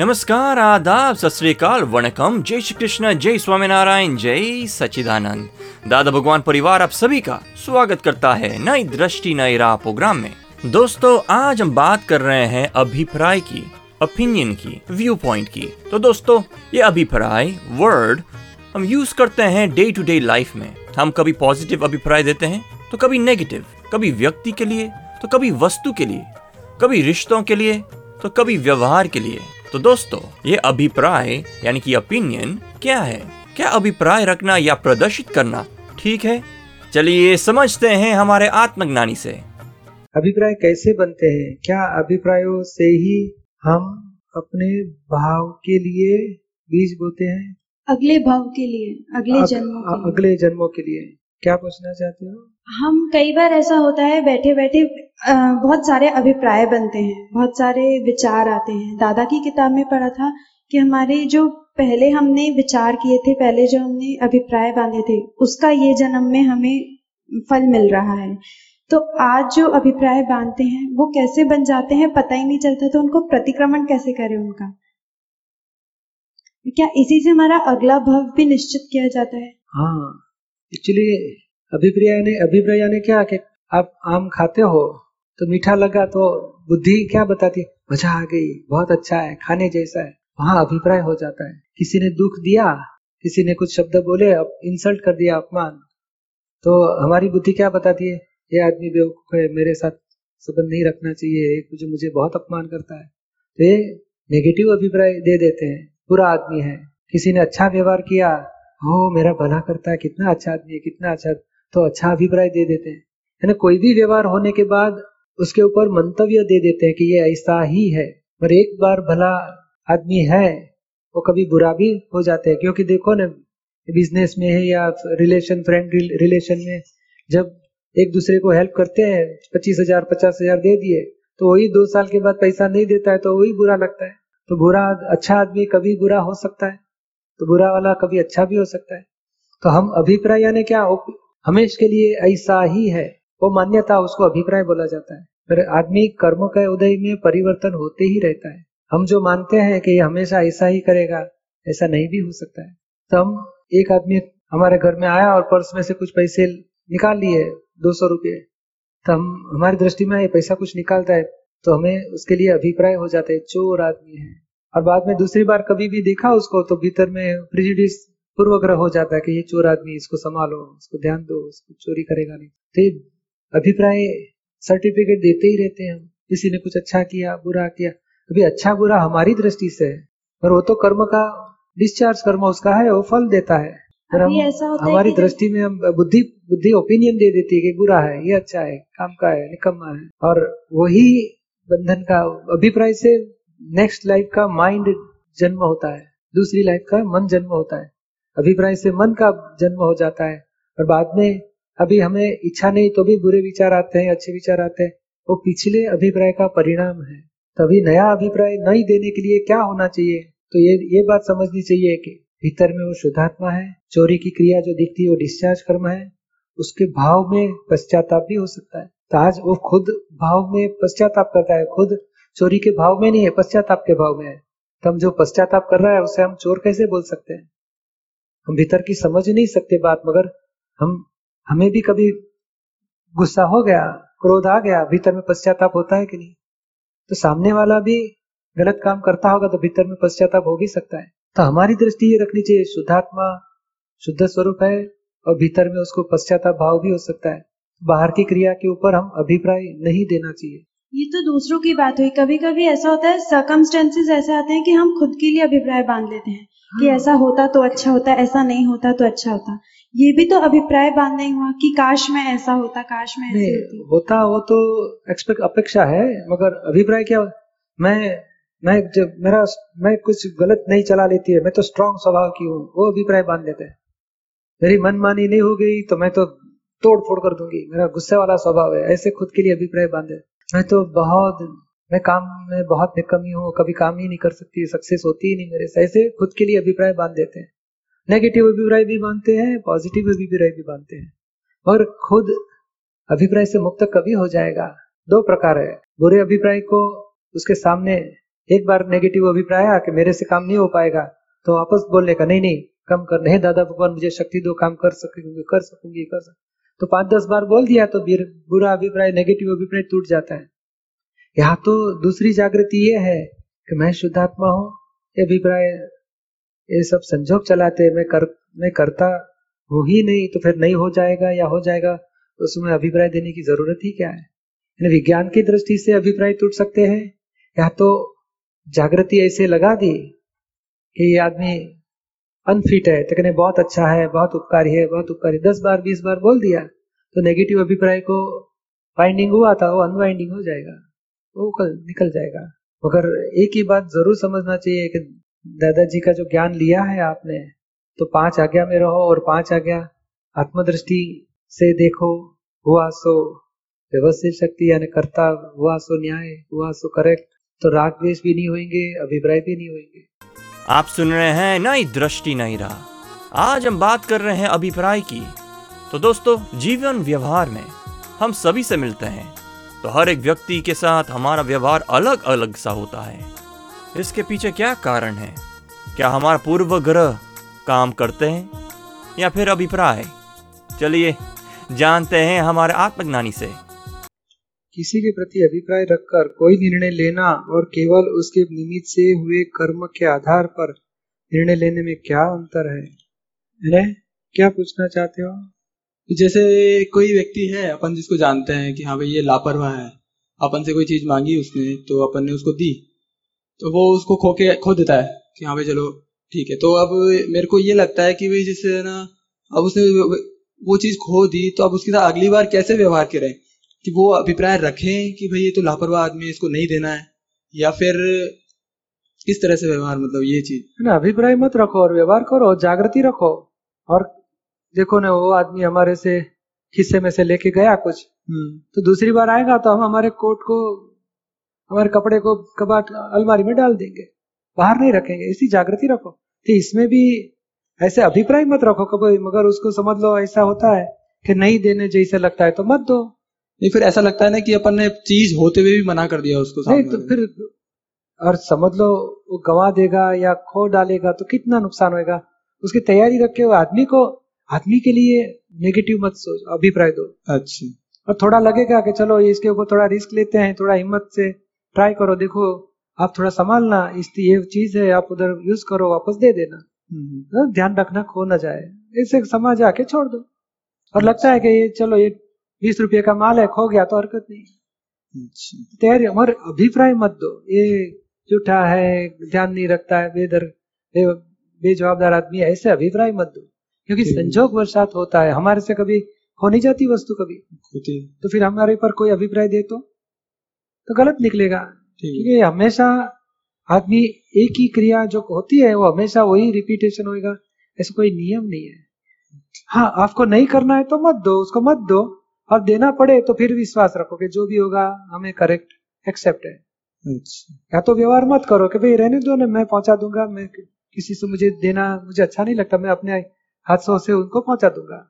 नमस्कार, आदाब, सत श्रीकाल, वणकम। जय श्री कृष्ण जय स्वामीनारायण, जय सचिदानंद दादा भगवान परिवार आप सभी का स्वागत करता है नई दृष्टि, नई राह प्रोग्राम में। दोस्तों, आज हम बात कर रहे हैं अभिप्राय की ओपिनियन की व्यू पॉइंट की। तो दोस्तों, ये अभिप्राय वर्ड हम यूज़ करते हैं डे टू डे लाइफ में। हम कभी पॉजिटिव अभिप्राय देते हैं तो कभी नेगेटिव कभी व्यक्ति के लिए तो कभी वस्तु के लिए। कभी रिश्तों के लिए तो कभी व्यवहार के लिए। तो दोस्तों ये अभिप्राय यानी कि ओपिनियन क्या है? क्या अभिप्राय रखना या प्रदर्शित करना ठीक है? चलिए समझते हैं हमारे आत्मज्ञानी से। अभिप्राय कैसे बनते हैं? क्या अभिप्रायों से ही हम अपने भाव के लिए बीज बोते हैं? अगले भाव के लिए अगले अग- जन्मों के लिए। अगले जन्मों के लिए। क्या पूछना चाहते हो? हम कई बार ऐसा होता है बैठे बैठे बहुत सारे अभिप्राय बनते हैं, बहुत सारे विचार आते हैं। दादा की किताब में पढ़ा था कि हमारे जो पहले हमने विचार किए थे, पहले जो हमने अभिप्राय बांधे थे, उसका ये जन्म में हमें फल मिल रहा है। तो आज जो अभिप्राय बांधते हैं, वो कैसे बन जाते हैं, पता ही नहीं चलता तो उनको प्रतिक्रमण कैसे करें उनका? क्या इसी से हमारा अगला भव भी निश्चित किया जाता है? हाँ एक्चुअली अभिप्राय ने अभिप्राय ने क्या कि आप आम खाते हो तो मीठा लगा तो बुद्धि क्या बताती? मज़ा आ गई, बहुत अच्छा है, खाने जैसा है। वहाँ अभिप्राय हो जाता है। किसी ने दुख दिया, किसी ने कुछ शब्द बोले, अब इंसल्ट कर दिया अपमान तो हमारी बुद्धि क्या बताती है? ये आदमी बेवकूफ़ है, मेरे साथ संबंध नहीं रखना चाहिए मुझे मुझे बहुत अपमान करता है। तो ये नेगेटिव अभिप्राय दे देते हैं। बुरा आदमी है। किसी ने अच्छा व्यवहार किया हो मेरा भला करता है, कितना अच्छा आदमी है, कितना अच्छा तो अच्छा अभिप्राय दे देते हैं। है ना? कोई भी व्यवहार होने के बाद उसके ऊपर मंतव्य दे देते हैं कि ये ऐसा ही है। पर एक बार भला आदमी है, वो कभी बुरा भी हो जाते हैं। क्योंकि देखो ना बिज़नेस में है या रिलेशन फ्रेंड रिलेशन में जब एक दूसरे को हेल्प करते हैं, पच्चीस हज़ार, पचास हज़ार दे दिए तो वही दो साल के बाद पैसा नहीं देता है तो वही बुरा लगता है। तो बुरा अच्छा आदमी कभी बुरा हो सकता है तो बुरा वाला कभी अच्छा भी हो सकता है। तो हम अभिप्राय यानी क्या? हमेश के लिए ऐसा ही है। वो मान्यता, उसको अभिप्राय बोला जाता है। फिर आदमी कर्म के उदय में परिवर्तन होते ही रहता है। हम जो मानते हैं कि हमेशा ऐसा ही करेगा, ऐसा नहीं भी हो सकता है। तो हम एक आदमी हमारे घर में आया और पर्स में से कुछ पैसे निकाल लिए, दो सौ रुपये। तो हम, हमारी दृष्टि में ये पैसा कुछ निकालता है तो हमें उसके लिए अभिप्राय हो जाता है, चोर आदमी है। और बाद में दूसरी बार कभी भी देखा उसको तो भीतर में प्रिजुडिस पूर्वग्रह हो जाता है कि ये चोर आदमी इसको संभालो उसको ध्यान दो इसको चोरी करेगा नहीं। तो ये अभिप्राय सर्टिफिकेट देते ही रहते हैं हम। किसी ने कुछ अच्छा किया बुरा किया अभी अच्छा बुरा हमारी दृष्टि से है। पर वो तो कर्म का डिस्चार्ज कर्म उसका है वो फल देता है। पर हम ऐसा होता हमारी दृष्टि में हम बुद्धि बुद्धि ओपिनियन दे देती है कि बुरा है ये अच्छा है काम का है निकम्मा है। और वही बंधन का अभिप्राय से नेक्स्ट लाइफ का माइंड जन्म होता है। दूसरी लाइफ का मन जन्म होता है। अभिप्राय से मन का जन्म हो जाता है, और बाद में अभी हमें इच्छा नहीं तो भी बुरे विचार आते हैं, अच्छे विचार आते हैं। वो पिछले अभिप्राय का परिणाम है। तभी नया अभिप्राय नहीं देने के लिए क्या होना चाहिए? तो ये ये बात समझनी चाहिए कि भीतर में वो शुद्धात्मा है, चोरी की क्रिया जो दिखती है वो डिस्चार्ज कर्म है, उसके भाव में पश्चाताप भी हो सकता है। तो आज वो खुद भाव में पश्चाताप करता है, खुद चोरी के भाव में नहीं है, पश्चाताप के भाव में है। तो हम जो पश्चाताप कर रहा है, उसे हम चोर कैसे बोल सकते हैं? हम भीतर की समझ नहीं सकते बात, मगर हम, हमें भी कभी गुस्सा हो गया, क्रोध आ गया, भीतर में पश्चाताप होता है कि नहीं? तो सामने वाला भी गलत काम करता होगा तो भीतर में पश्चाताप हो भी सकता है। तो हमारी दृष्टि ये रखनी चाहिए, शुद्धात्मा शुद्ध स्वरूप है और भीतर में उसको पश्चाताप भाव भी हो सकता है। बाहर की क्रिया के ऊपर हम अभिप्राय नहीं देना चाहिए। ये तो दूसरों की बात हुई। कभी कभी ऐसा होता है सर्कमस्टेंसेस ऐसे आते हैं कि हम खुद के लिए अभिप्राय बाँध लेते हैं। कि। ऐसा होता तो अच्छा होता ऐसा नहीं होता तो अच्छा होता। ये भी तो अभिप्राय बांधना ही हुआ कि काश मैं ऐसा होता काश मैं ऐसी होती। होता वो तो एक्सपेक्ट अपेक्षा है मगर अभिप्राय क्या मैं मैं जब मेरा मैं कुछ गलत नहीं चला लेती है मैं तो स्ट्रांग स्वभाव की हूँ वो अभिप्राय बाँध लेते हैं। मेरी मनमानी नहीं हो गई तो मैं तो तोड़ फोड़ कर दूँगी। मेरा गुस्से वाला स्वभाव है ऐसे खुद के लिए अभिप्राय बांधे। मैं तो बहुत मैं काम में बहुत निकमी हूँ, कभी काम ही नहीं कर सकती सक्सेस होती ही नहीं मेरे से। ऐसे खुद के लिए अभिप्राय बाँध देते हैं। नेगेटिव अभिप्राय भी बांधते हैं पॉजिटिव अभिप्राय भी बांधते हैं। और खुद अभिप्राय से मुक्त कभी हो जाएगा। दो प्रकार है। बुरे अभिप्राय को उसके सामने एक बार नेगेटिव अभिप्राय आया कि मेरे से काम नहीं हो पाएगा तो वापस बोलने का, नहीं नहीं, कम कर, नहीं, दादा भगवान, मुझे शक्ति दो, काम कर सकूँगी कर सकूँगी कर सकूँगी। तो पाँच दस बार बोल दिया तो बुरा अभिप्राय नेगेटिव अभिप्राय टूट जाता है। यहाँ तो दूसरी जागृति ये है कि मैं शुद्धात्मा हूँ, ये अभिप्राय, ये सब संजोग चलाते मैं कर, मैं करता हूँ ही नहीं तो फिर नहीं हो जाएगा या हो जाएगा तो उसमें अभिप्राय देने की ज़रूरत ही क्या है? विज्ञान की दृष्टि से अभिप्राय टूट सकते हैं, या तो जागृति ऐसे लगा दी कि ये आदमी अनफिट है तो कहने बहुत अच्छा है, बहुत उपकारी है, बहुत उपकारी, दस बार, बीस बार बोल दिया तो नेगेटिव अभिप्राय को बाइंडिंग हुआ था, वो अनबाइंडिंग हो जाएगा। वो कल, निकल जाएगा। मगर एक ही बात ज़रूर समझना चाहिए कि दादाजी का जो ज्ञान लिया है आपने तो पाँच आज्ञा में रहो और पाँच आज्ञा आत्मदृष्टि से देखो। हुआ सो व्यवस्थित शक्ति यानी कर्ता, हुआ सो न्याय, हुआ सो करेक्ट। तो राग द्वेष भी नहीं होंगे अभिप्राय भी नहीं होंगे आप सुन रहे हैं नई दृष्टि नहीं रहा। आज हम बात कर रहे हैं अभिप्राय की। तो दोस्तों, जीवन व्यवहार में हम सभी से मिलते हैं। तो हर एक व्यक्ति के साथ हमारा व्यवहार अलग अलग सा होता है। इसके पीछे क्या कारण है? क्या हमारा पूर्व ग्रह काम करते हैं? या फिर अभिप्राय? चलिए, जानते हैं हमारे आत्मज्ञानी से। किसी के प्रति अभिप्राय रखकर कोई निर्णय लेना और केवल उसके निमित्त से हुए कर्म के आधार पर निर्णय लेने में क्या अंतर है? ने? क्या पूछना चाहते हो जैसे कोई व्यक्ति है, अपन जिसको जानते हैं कि हाँ भाई ये लापरवाह है, अपन से कोई चीज़ मांगी उसने तो अपन ने उसको दी। तो वो उसको खो के, खो देता है कि हाँ भाई चलो, ठीक है। तो अब मेरे को ये लगता है कि भाई जिससे ना, अब उसने वो चीज़ खो दी तो अब उसके साथ अगली बार कैसे व्यवहार करें? कि वो अभिप्राय रखें कि भाई ये तो लापरवाह आदमी है, इसको नहीं देना है, या फिर किस तरह से व्यवहार मतलब ये चीज़? है ना, अभिप्राय मत रखो और व्यवहार करो, जागृति रखो। और देखो ना वो आदमी हमारे से हिस्से में से लेके गया कुछ। हम्म। तो दूसरी बार आएगा तो हम हमारे कोट को हमारे कपड़े को कबाट अलमारी में डाल देंगे। बाहर नहीं रखेंगे इसी जागृति रखो। तो इसमें भी ऐसे अभिप्राय मत रखो कभी मगर उसको समझ लो ऐसा होता है कि नहीं देने जैसे लगता है तो मत दो। नहीं फिर ऐसा लगता है ना कि अपन ने चीज़ होते हुए भी मना कर दिया उसको नहीं तो फिर और समझ लो वो गवा देगा या खो डालेगा तो कितना नुकसान होगा उसकी तैयारी रखे हुए आदमी को आदमी के लिए नेगेटिव मत सोच अभिप्राय दो। अच्छा। और थोड़ा लगेगा कि चलो इसके ऊपर थोड़ा रिस्क लेते हैं थोड़ा हिम्मत से ट्राई करो देखो आप थोड़ा संभालना इस ये चीज़ है आप उधर यूज़ करो वापस दे देना। हम्म। तो ध्यान रखना खो ना जाए। इसे समाज आके छोड़ दो। और लगता है कि ये चलो ये बीस रुपये का माल है खो गया तो हरकत नहीं। अच्छा। तैयारी और अभिप्राय मत दो। ये झूठा है ध्यान नहीं रखता है बेदर बेजवाबदार आदमी है ऐसे अभिप्राय मत दो। क्योंकि संजोग वर्षात होता है हमारे से कभी हो नहीं जाती वस्तु कभी। तो फिर हमारे ऊपर कोई अभिप्राय दे तो तो गलत निकलेगा। क्योंकि हमेशा आदमी एक ही क्रिया जो होती है वो हमेशा वही रिपीटेशन होएगा। ऐसा कोई नियम नहीं है। हाँ आपको नहीं करना है तो मत दो उसको मत दो। और देना पड़े तो फिर विश्वास रखो कि जो भी होगा हमें करेक्ट एक्सेप्ट है। अच्छा। या तो व्यवहार मत करो कि भाई रहने दो ना मैं पहुँचा दूँगा मैं किसी से मुझे देना मुझे अच्छा नहीं लगता मैं अपने हाथों से उनको पहुँचा दूँगा।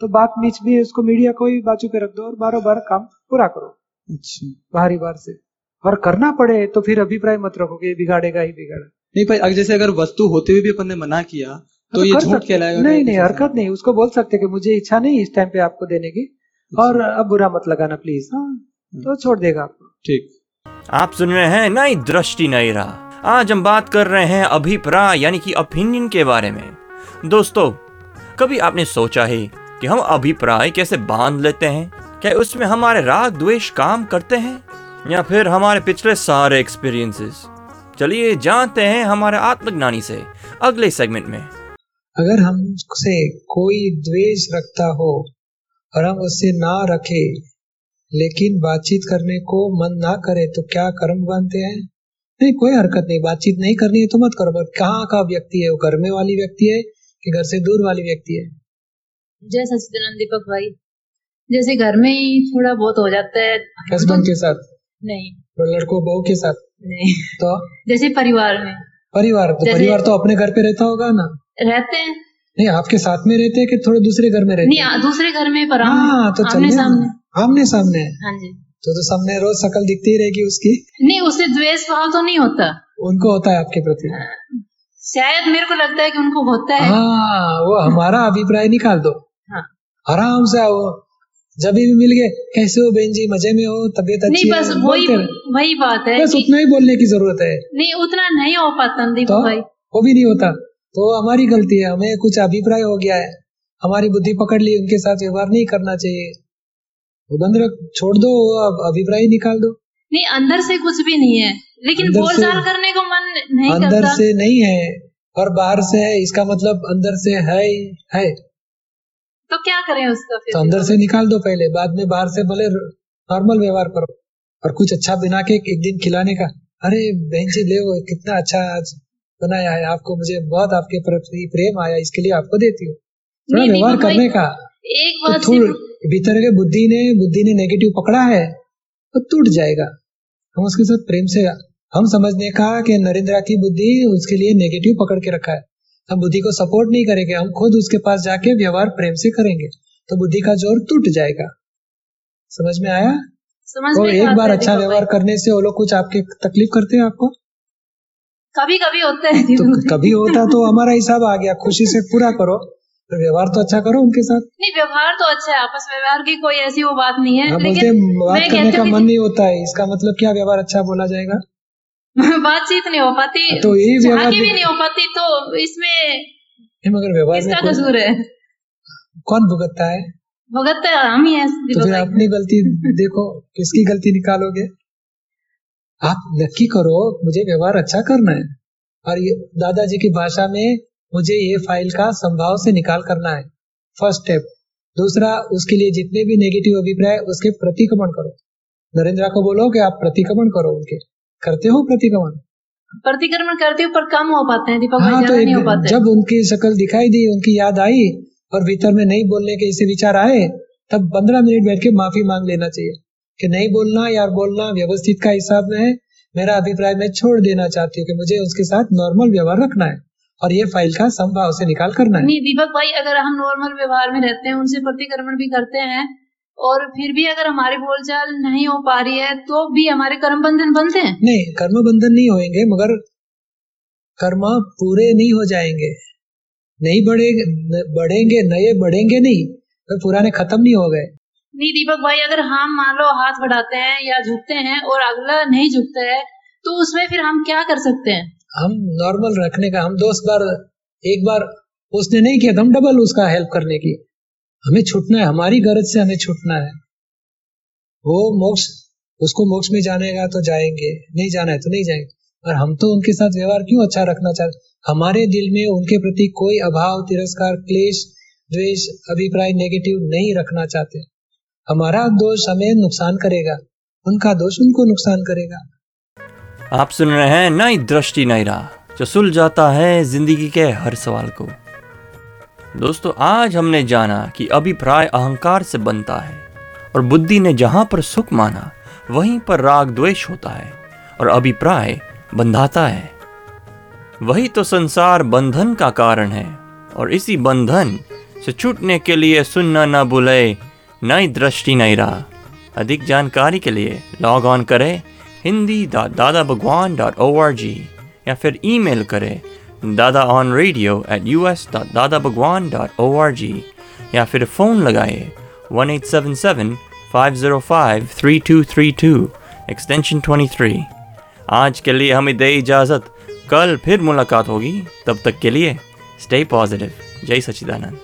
तो बात बीच में उसको मीडिया को ही बाजू पे रख दो और बारो बार काम पूरा करो। अच्छा। बाहरी बार से। और करना पड़े तो फिर अभिप्राय मत रखो कि बिगाड़ेगा ही बिगाड़ा। नहीं भाई जैसे अगर वस्तु होते हुए भी अपन ने मना किया तो, तो ये झूठ कहलाएगा नहीं नहीं हरकत नहीं। उसको बोल सकते कि मुझे इच्छा नहीं इस टाइम पे आपको देने की। और अब बुरा मत लगाना प्लीज़ हाँ तो छोड़ देगा आपको। ठीक। आप सुन रहे हैं नई दृष्टि नई राह। आज हम बात कर रहे हैं अभिप्राय यानी कि ओपिनियन के बारे में। दोस्तों, कभी आपने सोचा है कि हम अभिप्राय कैसे बाँध लेते हैं? क्या उसमें हमारे राग द्वेष काम करते हैं? या फिर हमारे पिछले सारे एक्सपीरियंसेस चलिए जानते हैं हमारे आत्मज्ञानी से अगले सेगमेंट में। अगर हमसे कोई द्वेष रखता हो और हम उससे ना रखे, लेकिन बातचीत करने को मन ना करे तो क्या कर्म बनते हैं? नहीं, कोई हरकत नहीं, बातचीत नहीं करनी है तो मत करो बट कहाँ का व्यक्ति है, वो घर में वाली व्यक्ति है कि घर से दूर वाली व्यक्ति है। जय सचिदानंद दीपक भाई। जैसे घर में ही थोड़ा बहुत हो जाता है हस्बैंड के साथ? नहीं। लड़कों बहू के साथ? नहीं। तो? जैसे परिवार में। परिवार? तो परिवार तो अपने घर पे रहता होगा ना? रहते हैं। नहीं आपके साथ में रहते हैं कि थोड़े दूसरे घर में रहते नहीं हैं? दूसरे घर में पर हाँ तो आमने सामने। आमने सामने। हाँ जी। तो तो सामने रोज शकल दिखती ही रहेगी उसकी। नहीं उससे द्वेष भाव तो नहीं होता। उनको होता है आपके प्रति। शायद मेरे को लगता है कि उनको होता है। हाँ वो हमारा अभिप्राय निकाल दो। हाँ। आराम से आओ। जब भी मिल गए कैसे हो बहन जी? मज़े में हो? तबीयत नहीं बस वही वही बात है बस उतना ही बोलने की ज़रूरत है। नहीं उतना नहीं हो पाता तो भाई। वो भी नहीं होता। तो हमारी गलती है। हमें कुछ अभिप्राय हो गया है। हमारी बुद्धि पकड़ ली उनके साथ व्यवहार नहीं करना चाहिए। वो बंद रख छोड़ दो अभिप्राय निकाल दो। नहीं अंदर से कुछ भी नहीं है। लेकिन बोलचाल करने को मन नहीं अंदर करता। से नहीं है और बाहर से है इसका मतलब अंदर से है है तो क्या करें उसका फिर? तो अंदर से निकाल दो पहले बाद में बाहर से भले नॉर्मल व्यवहार करो और कुछ अच्छा बना के एक दिन खिलाने का। अरे बहन जी ले वो कितना अच्छा आज बनाया है आपको मुझे बहुत आपके प्रति प्रेम आया इसके लिए आपको देती हूँ। थोड़ा व्यवहार करने का। एक तो बात भीतर के बुद्धि ने बुद्धि ने नेगेटिव पकड़ा है तो टूट जाएगा। हम उसके साथ प्रेम से हम समझने का कि नरेंद्र की बुद्धि उसके लिए नेगेटिव पकड़ के रखा है। हम बुद्धि को सपोर्ट नहीं करेंगे हम खुद उसके पास जाके व्यवहार प्रेम से करेंगे तो बुद्धि का ज़ोर टूट जाएगा। समझ में आया? समझ और में एक बार अच्छा व्यवहार करने से वो लोग कुछ आपके तकलीफ़ करते हैं आपको? कभी कभी होता है तो कभी होता तो हमारा हिसाब आ गया खुशी से पूरा करो। फिर व्यवहार तो अच्छा करो उनके साथ। नहीं व्यवहार तो अच्छा है आपस व्यवहार की कोई ऐसी वो बात नहीं है बोलते लेकिन हैं, बात मैं करने का मन नहीं होता है इसका मतलब क्या व्यवहार अच्छा बोला जाएगा? बातचीत नहीं हो पाती। तो यही व्यवहार भी नहीं हो पाती तो इसमें मगर व्यवहार कोई- कसूर है? कौन भुगतता है? भुगतते हम ही हैं तो फिर अपनी गलती देखो किसकी गलती निकालोगे? आप नक्की करो मुझे व्यवहार अच्छा करना है। और ये दादाजी की भाषा में मुझे ये फ़ाइल का संभाव से निकाल करना है। फ़र्स्ट स्टेप दूसरा उसके लिए जितने भी नेगेटिव अभिप्राय उसके प्रतिक्रमण करो। नरेंद्र को बोलो कि आप प्रतिक्रमण करो उनके। करते हो प्रतिक्रमण? प्रतिक्रमण करते हूँ पर कम हो पाते हैं दीपक हाँ तो नहीं हो पाते। जब उनकी शक्ल दिखाई दी उनकी याद आई और भीतर में नहीं बोलने के ऐसे विचार आए तब पंद्रह मिनट बैठ के माफ़ी मांग लेना चाहिए कि नहीं बोलना यार बोलना व्यवस्थित का हिसाब में है। मेरा अभिप्राय मैं छोड़ देना चाहती हूँ कि मुझे उसके साथ नॉर्मल व्यवहार रखना है। और ये फ़ाइल का संभाव से निकाल करना है। नहीं दीपक भाई अगर हम नॉर्मल व्यवहार में रहते हैं उनसे प्रतिक्रमण भी करते हैं और फिर भी अगर हमारी बोलचाल नहीं हो पा रही है तो भी हमारे कर्म बंधन बनते हैं। नहीं कर्म बंधन नहीं होंगे मगर कर्म पूरे नहीं हो जाएँगे। नहीं बढ़ेंगे न- बढ़ेंगे नए बढ़ेंगे नहीं पर पुराने खत्म नहीं हो गए। नहीं दीपक भाई अगर हम मान लो हाथ बढ़ाते हैं या झुकते हैं और अगला नहीं झुकता है तो उसमें फिर हम क्या कर सकते हैं? हम नॉर्मल रखने का, हम दस बार, एक बार उसने नहीं किया तो हम डबल उसका हेल्प करने की। हमें छूटना है, हमारी गरज से हमें छूटना है। वो मोक्ष, उसको मोक्ष में जानेगा तो जाएँगे, नहीं जाना है तो नहीं जाएँगे। और हम तो उनके साथ व्यवहार क्यों अच्छा रखना चाहते हमारे दिल में उनके प्रति कोई अभाव, तिरस्कार, क्लेश, द्वेष, अभिप्राय नेगेटिव नहीं रखना चाहते। हमारा दोष हमें नुकसान करेगा, उनका दोष उनको नुकसान करेगा। आप सुन रहे हैं नई दृष्टि, नई राह, जो सुलझाता है ज़िंदगी के हर सवाल को। दोस्तों, आज हमने जाना कि अभिप्राय अहंकार से बनता है, और बुद्धि ने जहाँ पर सुख माना, वहीं पर राग द्वेष होता है, और अभिप्राय बंधाता है। वही तो संसार बंधन का कारण है, और इसी बंधन से छूटने के लिए सुनना न भूले नई दृष्टि, नई राह। अधिक जानकारी के लिए लॉग ऑन करें हिंदी डॉट दादा भगवान डॉट ओ आर जी या फिर ईमेल करें Dada on radio at U S dot Dada Bhagwan dot O R G या फिर फ़ोन लगाए one eight seven seven five zero five three two three two extension twenty three आज के लिए हमें दे इजाज़त। कल फिर मुलाकात होगी। तब तक के लिए स्टे पॉजिटिव जय विज्ञान